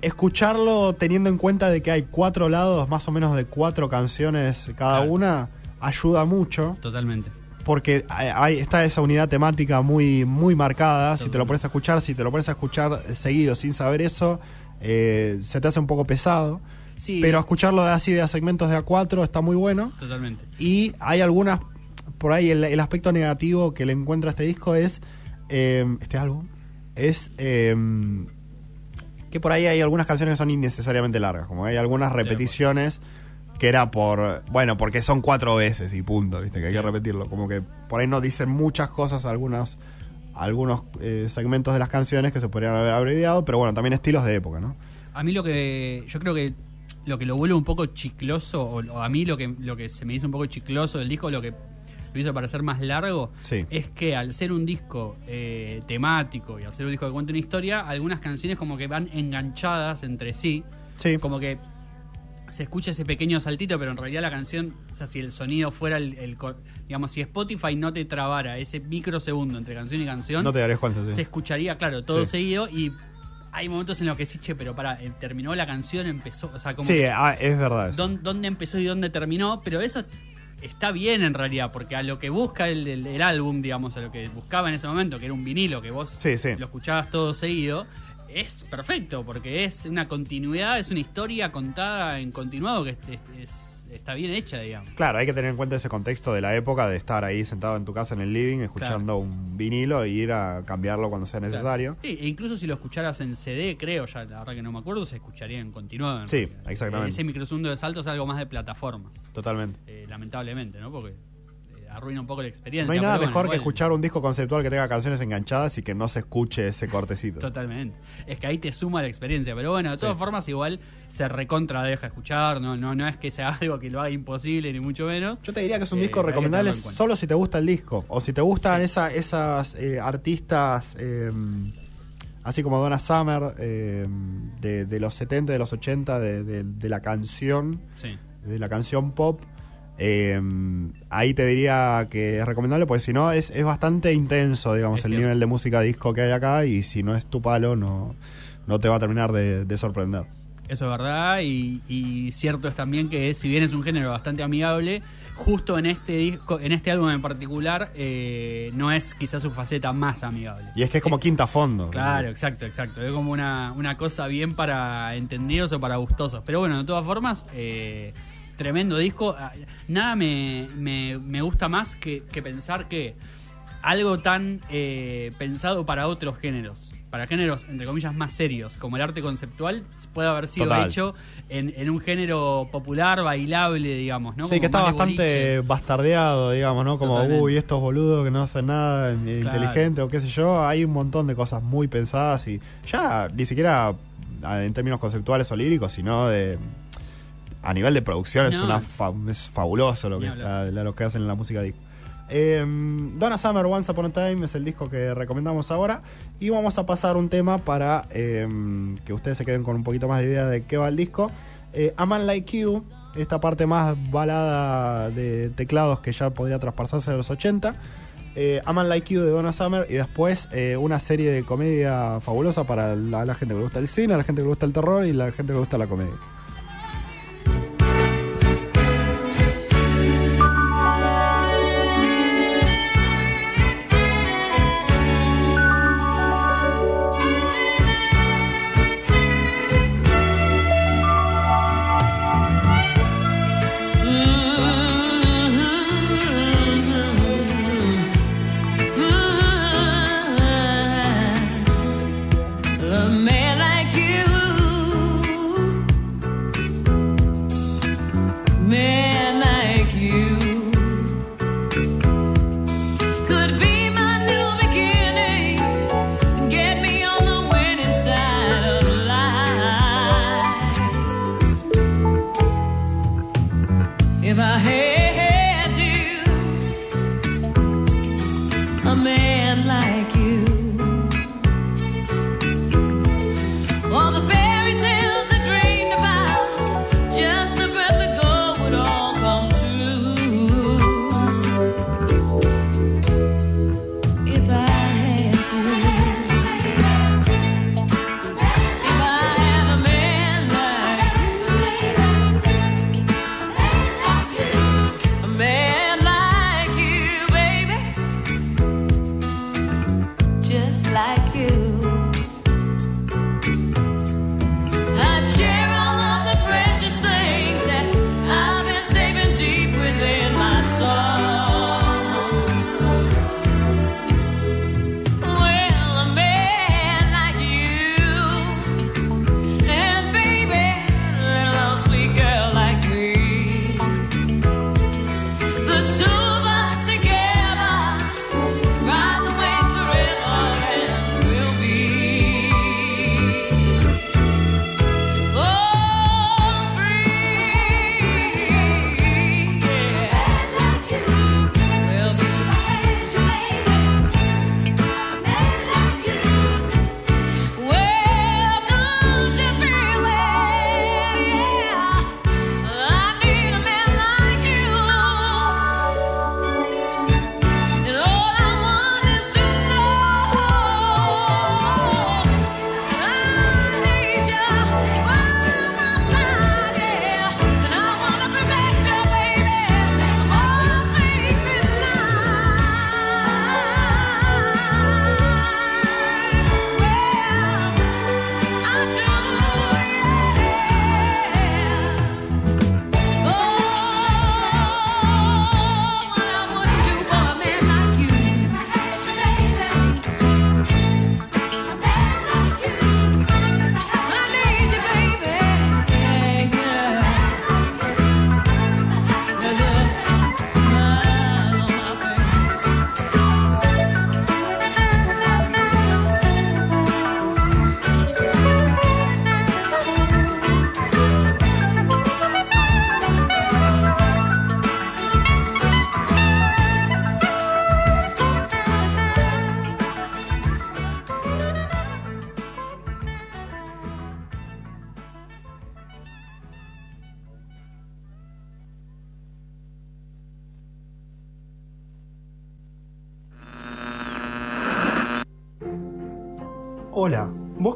Escucharlo teniendo en cuenta de que hay cuatro lados, más o menos de cuatro canciones cada Claro. una, ayuda mucho. Totalmente. Porque hay, está esa unidad temática muy, muy marcada. Si te lo pones a escuchar, si te lo pones a escuchar seguido sin saber eso, eh, se te hace un poco pesado. Sí, Pero escucharlo de así de a segmentos de a cuatro está muy bueno. totalmente. Y hay algunas, por ahí el, el aspecto negativo que le encuentro a este disco es, eh, este álbum, es eh, que por ahí hay algunas canciones que son innecesariamente largas, como hay algunas acuerdo. repeticiones que era por, bueno, porque son cuatro veces y punto, viste, que hay que repetirlo, como que por ahí no dicen muchas cosas algunas algunos eh, segmentos de las canciones que se podrían haber abreviado, pero bueno, también estilos de época, ¿no? A mí lo que. Yo creo que lo que lo vuelve un poco chicloso, o, o a mí lo que, lo que se me dice un poco chicloso del disco, lo que lo hizo parecer más largo, Sí. es que al ser un disco eh, temático y al ser un disco que cuenta una historia, algunas canciones como que van enganchadas entre sí, Sí. como que se escucha ese pequeño saltito, pero en realidad la canción, o sea, si el sonido fuera el, digamos, si Spotify no te trabara ese microsegundo entre canción y canción, No te darías cuenta, sí. se escucharía, claro, todo Sí. seguido y hay momentos en los que sí, che, pero para, terminó la canción, empezó, o sea, como Sí, que ah, es verdad. dónde empezó y dónde terminó, pero eso está bien en realidad, porque a lo que busca el, el- el álbum, digamos, a lo que buscaba en ese momento, que era un vinilo, que vos Sí, sí. lo escuchabas todo seguido, es perfecto, porque es una continuidad, es una historia contada en continuado que es- es- es- está bien hecha, digamos. Claro, hay que tener en cuenta ese contexto de la época de estar ahí sentado en tu casa en el living escuchando un vinilo e ir a cambiarlo cuando sea necesario. Sí, e incluso si lo escucharas en CD, creo, ya la verdad que no me acuerdo, se escucharía en continuado. Sí, exactamente. Ese microsegundo de salto es algo más de plataformas, Totalmente. eh, lamentablemente, ¿no? Porque arruina un poco la experiencia. No hay nada bueno, mejor que escuchar un disco conceptual que tenga canciones enganchadas y que no se escuche ese cortecito. Totalmente. Es que ahí te suma la experiencia. Pero bueno, de todas Sí. formas, igual se recontra deja escuchar. No, no, no es que sea algo que lo haga imposible, ni mucho menos. Yo te diría que es un Eh, disco recomendable solo si te gusta el disco. O si te gustan Sí. esa- esas eh, artistas, eh, así como Donna Summer, eh, de, de los 70, de los 80, de, de- de la canción, Sí. de la canción pop. Eh, ahí te diría que es recomendable, porque si no es, es bastante intenso, digamos, Es el cierto. nivel de música disco que hay acá. Y si no es tu palo, no, no te va a terminar de, de sorprender. Eso es verdad. Y, y cierto es también que, si bien es un género bastante amigable, justo en este disco, en este álbum en particular, eh, no es quizás su faceta más amigable. Y es que es como quinta fondo. Claro, exacto, exacto. Es como una, una cosa bien para entendidos o para gustosos. Pero bueno, de todas formas, eh, tremendo disco. Ah, Nada me, me- me gusta más que, que pensar que algo tan eh, pensado para otros géneros, para géneros, entre comillas, más serios, como el arte conceptual, puede haber sido Total. hecho en, en un género popular, bailable, digamos, ¿no? Sí, Como que está bastante boliche. bastardeado, digamos, ¿no? Como, Totalmente. uy, estos boludos que no hacen nada Claro. inteligente o qué sé yo. Hay un montón de cosas muy pensadas y ya ni siquiera en términos conceptuales o líricos, sino de. A nivel de producción es, una fa- es fabuloso lo que, la- la- lo que hacen en la música disco. Eh, Donna Summer Once Upon a Time es el disco que recomendamos ahora y vamos a pasar un tema para eh, que ustedes se queden con un poquito más de idea de qué va el disco. Eh, A Man Like You, esta parte más balada de teclados que ya podría traspasarse a los 80. Eh, A Man Like You de Donna Summer y después eh, una serie de comedia fabulosa para la, la gente que le gusta el cine, la gente que le gusta el terror y la gente que le gusta la comedia.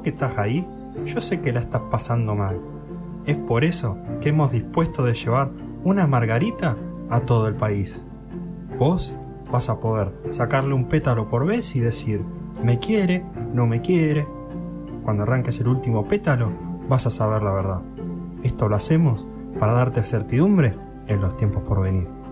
Que estás ahí, yo sé que la estás pasando mal. Es por eso que hemos dispuesto de llevar una margarita a todo el país. Vos vas a poder sacarle un pétalo por vez y decir, me quiere, no me quiere. Cuando arranques el último pétalo, vas a saber la verdad. Esto lo hacemos para darte certidumbre en los tiempos por venir.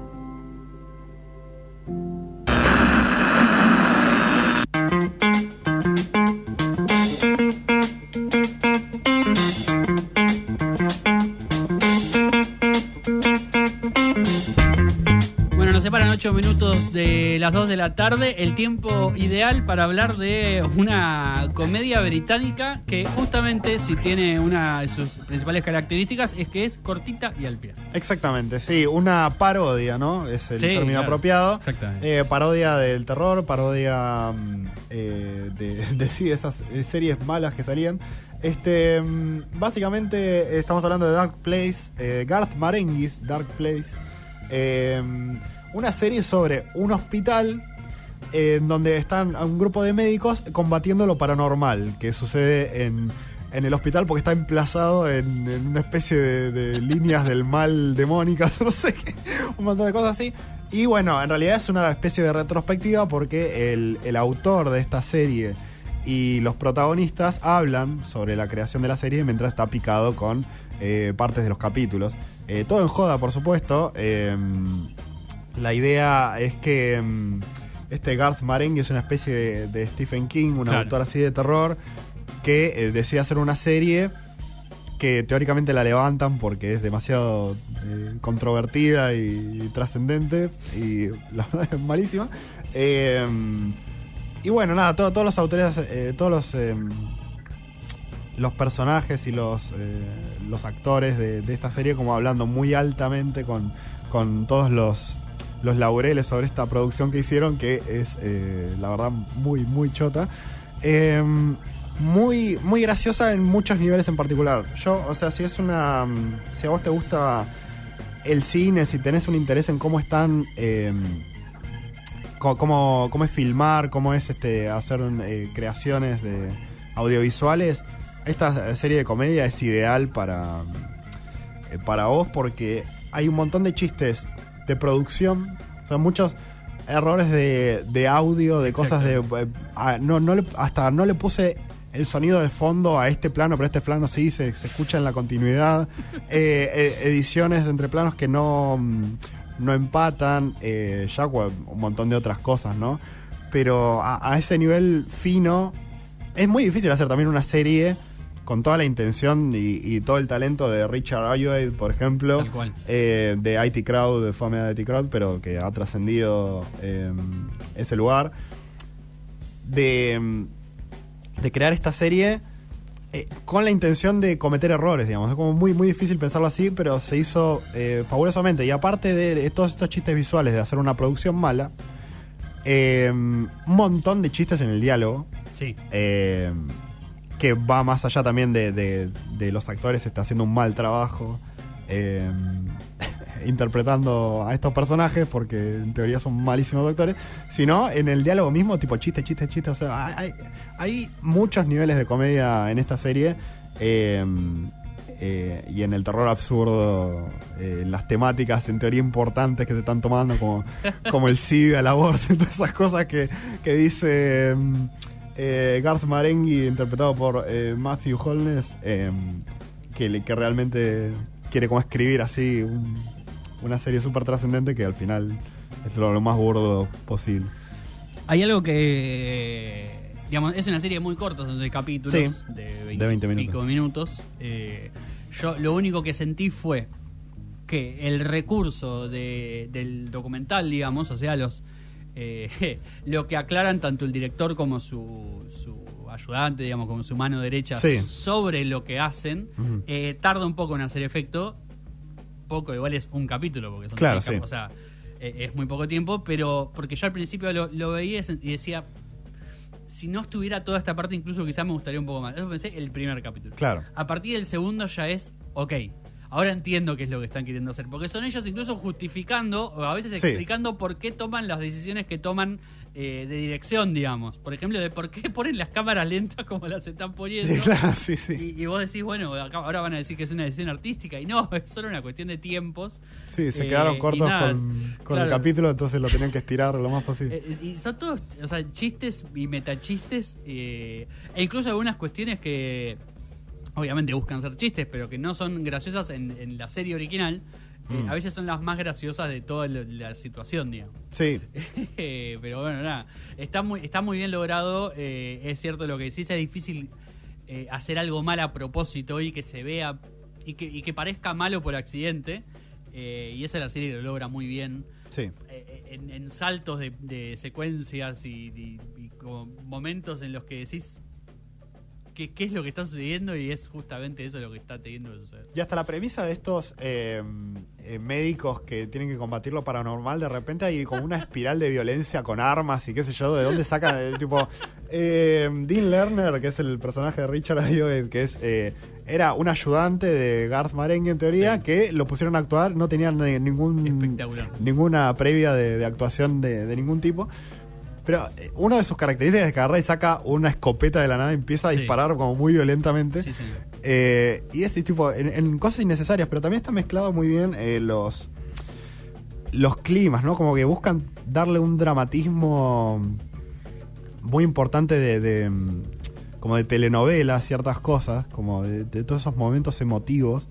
Las 2 de la tarde, el tiempo ideal para hablar de una comedia británica que justamente si tiene una de sus principales características es que es cortita y al pie. Exactamente, sí, una parodia, ¿no? Es el Sí, término claro. apropiado. Exactamente. Eh, parodia del terror, parodia mm, eh, de, de sí, de esas series malas que salían. Este, mm, básicamente estamos hablando de Dark Place, eh, Garth Marenghi's Dark Place, eh, una serie sobre un hospital eh, en donde están un grupo de médicos combatiendo lo paranormal que sucede en, en el hospital porque está emplazado en, una especie de, de líneas del mal demónicas, no sé qué, un montón de cosas así. Y bueno, en realidad es una especie de retrospectiva porque el, el autor de esta serie y los protagonistas hablan sobre la creación de la serie mientras está picado con eh, partes de los capítulos. Eh, todo en joda, por supuesto. La idea es que mm, este Garth Marenghi es una especie de, de Stephen King, un Claro. autor así de terror, que eh, decide hacer una serie que teóricamente la levantan porque es demasiado eh, controvertida y, trascendente y la verdad es malísima. Eh, y bueno, nada, todo- todos los autores, eh, todos los, los personajes y los, los actores de, de esta serie como hablando muy altamente con, con todos los, los laureles sobre esta producción que hicieron, que es eh, la verdad muy, muy chota. Eh, muy, muy graciosa en muchos niveles en particular. Yo, o sea, si es una. mm, Si a vos te gusta el cine, si tenés un interés en cómo están. co- cómo, cómo es filmar, cómo es este hacer eh, creaciones de audiovisuales, esta serie de comedia es ideal para, eh, para vos porque hay un montón de chistes de producción, o sea, muchos errores de, de audio, de cosas de... eh, no, no le- hasta no le puse el sonido de fondo a este plano, pero este plano sí se, se escucha en la continuidad. Eh, eh, ediciones entre planos que no, mm, no empatan, eh, ya un montón de otras cosas, ¿no? Pero a, a ese nivel fino, es muy difícil hacer también una serie con toda la intención y, y todo el talento de Richard Ayoade, por ejemplo, Tal cual. eh, de IT Crowd, de Fame de IT Crowd, pero que ha trascendido eh, ese lugar, de, de crear esta serie eh, con la intención de cometer errores, digamos. Es como muy, muy difícil pensarlo así, pero se hizo eh, fabulosamente. Y aparte de todos estos chistes visuales de hacer una producción mala, eh, un montón de chistes en el diálogo. Sí. Que va más allá también de, de- los actores, está haciendo un mal trabajo eh, interpretando a estos personajes, porque en teoría son malísimos actores, sino en el diálogo mismo, tipo chiste, chiste, chiste. O sea, hay, hay- muchos niveles de comedia en esta serie. eh, eh, y en el terror absurdo, eh, las temáticas en teoría importantes que se están tomando, como, como el SIDA, el aborto, todas esas cosas que, que dice mm, eh, Garth Marenghi, interpretado por eh, Matthew Holness, eh, que, que realmente quiere como escribir así un- una serie súper trascendente que al final es lo, lo más burdo posible. Hay algo que. Digamos, es una serie muy corta, son seis capítulos Sí, de 20, de 20 y pico minutos. Eh, yo lo único que sentí fue que el recurso de- del documental, digamos, o sea, los eh, lo que aclaran tanto el director como su, su ayudante, digamos, como su mano derecha Sí. sobre lo que hacen, eh, tarda un poco en hacer efecto. Poco, igual es un capítulo, porque son Claro, sí. O sea, eh, es muy poco tiempo, pero porque yo al principio lo, lo veía y decía, si no estuviera toda esta parte, incluso quizás me gustaría un poco más. Eso pensé el primer capítulo. Claro. A partir del segundo ya es, ok, ahora entiendo qué es lo que están queriendo hacer. Porque son ellos incluso justificando, o a veces Sí. explicando por qué toman las decisiones que toman eh, de dirección, digamos. Por ejemplo, de por qué ponen las cámaras lentas como las están poniendo. Claro, sí, sí. Y, y vos decís, bueno, acá- ahora van a decir que es una decisión artística. Y no, es solo una cuestión de tiempos. Sí, se Eh, quedaron cortos con, con claro. el capítulo, entonces lo tenían que estirar lo más posible. Eh, y son todos, o sea, chistes y metachistes, eh, e incluso algunas cuestiones que obviamente buscan ser chistes, pero que no son graciosas en, en la serie original. eh, Mm. a veces son las más graciosas de toda la, la situación, digamos. Sí, Eh, pero bueno, nada, está muy, está muy bien logrado. eh, es cierto lo que decís, es difícil eh, hacer algo mal a propósito y que se vea y que, y que parezca malo por accidente. y esa la serie lo logra muy bien sí. en, en saltos de, de secuencias y, y- y como momentos en los que decís qué, qué es lo que está sucediendo y es justamente eso lo que está teniendo que suceder. Y hasta la premisa de estos eh, eh, médicos que tienen que combatir lo paranormal, de repente hay como una espiral de violencia con armas y qué sé yo, de dónde sacan, eh, tipo, eh, Dean Lerner, que es el personaje de Richard Ayoade, que es, eh, era un ayudante de Garth Marenghi en teoría, Sí. que lo pusieron a actuar, no tenían ni- ningún, ninguna previa de, de actuación de, de ningún tipo. Pero eh, una de sus características es que agarra y saca una escopeta de la nada y empieza a Sí. disparar como muy violentamente. Sí, señor. Eh, y este tipo, en, en cosas innecesarias, pero también está mezclado muy bien eh, los los climas, ¿no? Como que buscan darle un dramatismo muy importante de, de, como de telenovela ciertas cosas, como de, de todos esos momentos emotivos.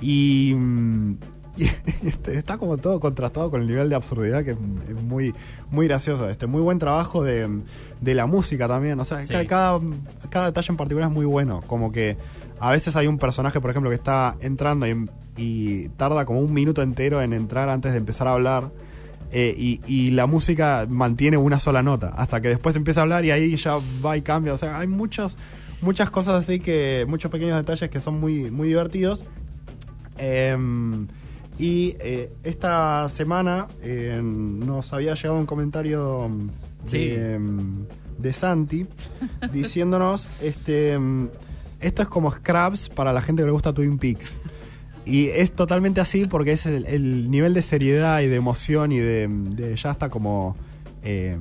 Y, mm, y este, está como todo contrastado con el nivel de absurdidad que es, muy, muy gracioso. Este, muy buen trabajo de, de la música también. O sea, Sí. cada, cada detalle en particular es muy bueno. Como que a veces hay un personaje, por ejemplo, que está entrando y, y tarda como un minuto entero en entrar antes de empezar a hablar. eh, y, y la música mantiene una sola nota hasta que después empieza a hablar y ahí ya va y cambia. O sea, hay muchos, muchas cosas así que, muchos pequeños detalles que son muy, muy divertidos. Em, y eh, esta semana eh, nos había llegado un comentario de, Sí. em, de Santi diciéndonos este em, esto es como Scraps para la gente que le gusta Twin Peaks. Y es totalmente así porque es el, el nivel de seriedad y de emoción y de, de ya está como eh,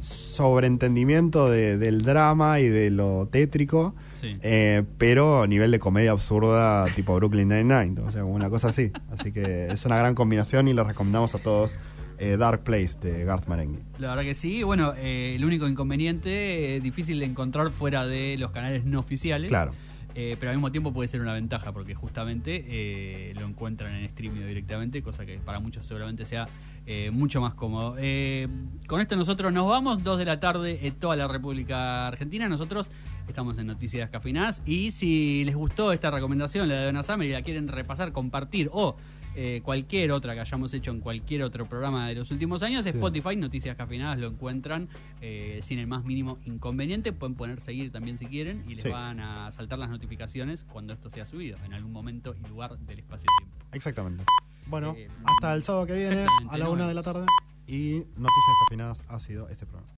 sobreentendimiento de- del drama y de lo tétrico, Sí. eh, pero nivel de comedia absurda tipo Brooklyn Nine-Nine, o sea, una cosa así. Así que es una gran combinación y le recomendamos a todos eh, Dark Place de Garth Marenghi. La verdad que sí. Bueno, eh, el único inconveniente, eh, difícil de encontrar fuera de los canales no oficiales. Claro. Eh, pero al mismo tiempo puede ser una ventaja porque justamente eh, lo encuentran en streaming directamente, cosa que para muchos seguramente sea eh, mucho más cómodo. Eh, con esto nosotros nos vamos, 2 de la tarde en toda la República Argentina. Nosotros estamos en Noticias Cafinadas y si les gustó esta recomendación, la de Donna Summer, y la quieren repasar, compartir o eh, cualquier otra que hayamos hecho en cualquier otro programa de los últimos años, Spotify, Noticias Cafinadas, lo encuentran eh, sin el más mínimo inconveniente. Pueden poner seguir también si quieren y les Sí. van a saltar las notificaciones cuando esto sea subido, en algún momento y lugar del espacio-tiempo. Exactamente. Bueno, Eh, hasta el sábado que viene a la una de la tarde y Noticias Descafinadas ha sido este programa.